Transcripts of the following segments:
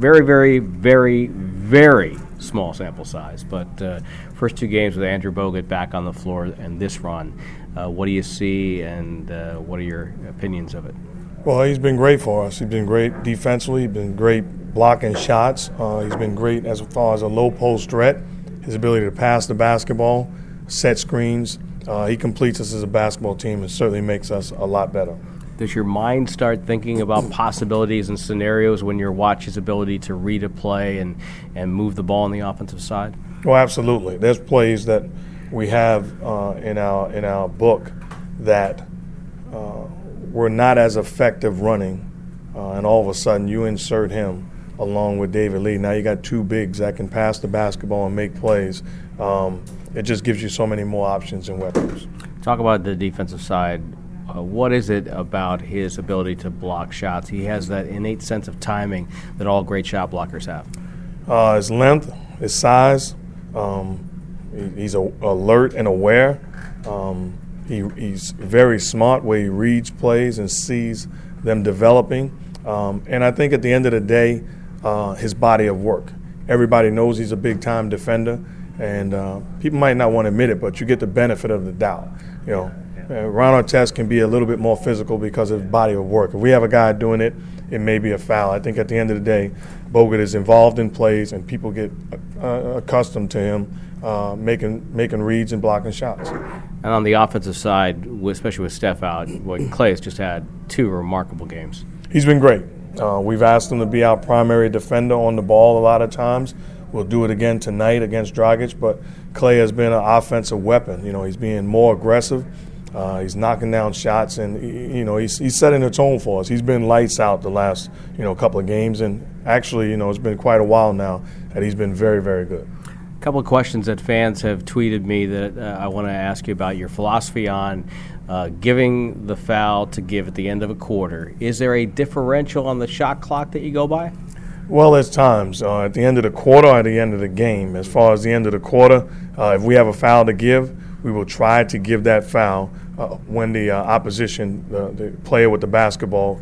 very, very, very, very small sample size. But uh, first two games with Andrew Bogut back on the floor and this run, uh, what do you see, and uh, what are your opinions of it? Well, he's been great for us. He's been great defensively. He's been great blocking shots. Uh, he's been great as far as a low post threat. His ability to pass the basketball, set screens. Uh, he completes us as a basketball team and certainly makes us a lot better. Does your mind start thinking about possibilities and scenarios when your watch his ability to read a play and, and move the ball on the offensive side? Well, absolutely. There's plays that we have uh, in our in our book that uh, were not as effective running, uh, and all of a sudden you insert him along with David Lee. Now you got two bigs that can pass the basketball and make plays. Um, it just gives you so many more options and weapons. Talk about the defensive side. Uh, what is it about his ability to block shots? He has that innate sense of timing that all great shot blockers have. Uh, his length, his size, um, he, he's a, alert and aware. Um, he, he's very smart where he reads plays and sees them developing. Um, and I think at the end of the day, uh, his body of work. Everybody knows he's a big time defender, and uh, people might not want to admit it, but you get the benefit of the doubt. You know, uh, Ron Artest can be a little bit more physical because of his body of work. If we have a guy doing it, it may be a foul. I think at the end of the day, Bogut is involved in plays, and people get uh, accustomed to him uh, making making reads and blocking shots. And on the offensive side, especially with Steph out, well, Clay has just had two remarkable games. He's been great. Uh, we've asked him to be our primary defender on the ball a lot of times. We'll do it again tonight against Dragic, but Clay has been an offensive weapon. You know, he's being more aggressive. Uh, he's knocking down shots, and you know he's, he's setting the tone for us. He's been lights out the last you know couple of games, and actually you know it's been quite a while now that he's been very very good. A couple of questions that fans have tweeted me that uh, I want to ask you about your philosophy on uh, giving the foul to give at the end of a quarter. Is there a differential on the shot clock that you go by? Well, there's times uh, at the end of the quarter or at the end of the game. As far as the end of the quarter, uh, if we have a foul to give, we will try to give that foul uh, when the uh, opposition, the player with the basketball,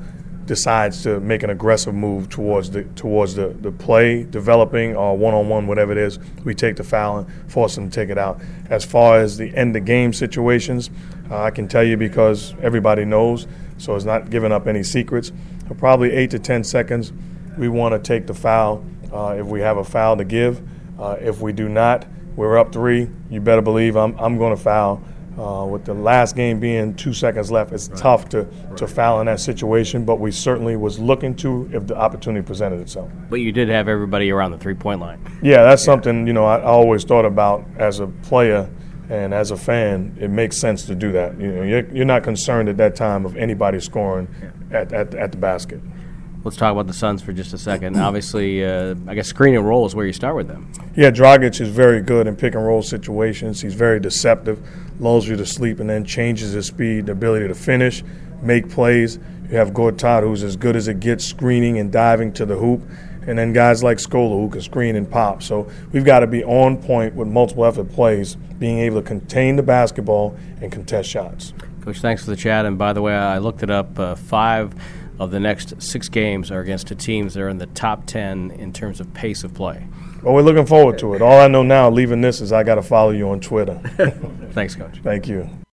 decides to make an aggressive move towards the towards the, the play, developing or one on one, whatever it is, we take the foul and force them to take it out. As far as the end of game situations, uh, I can tell you because everybody knows, so it's not giving up any secrets. For probably eight to ten seconds, we want to take the foul uh, if we have a foul to give. Uh, if we do not, we're up three. You better believe I'm, I'm going to foul uh, with the last game being two seconds left, it's right. tough to, right. to foul in that situation, but we certainly was looking to if the opportunity presented itself. But you did have everybody around the three-point line. Yeah, that's yeah. something, you know, I, I always thought about as a player and as a fan, it makes sense to do that. You know, you're, you're not concerned at that time of anybody scoring yeah. at, at, at the basket. Let's talk about the Suns for just a second. Obviously, uh, I guess screen and roll is where you start with them. Yeah, Dragic is very good in pick and roll situations. He's very deceptive, lulls you to sleep, and then changes his speed, the ability to finish, make plays. You have Gortat, who's as good as it gets, screening and diving to the hoop. And then guys like Scola, who can screen and pop. So we've got to be on point with multiple effort plays, being able to contain the basketball and contest shots. Coach, thanks for the chat. And by the way, I looked it up. Uh, five of the next six games are against the teams that are in the top 10 in terms of pace of play. Well, we're looking forward to it. All I know now, leaving this, is I got to follow you on Twitter. Thanks, Coach. Thank you.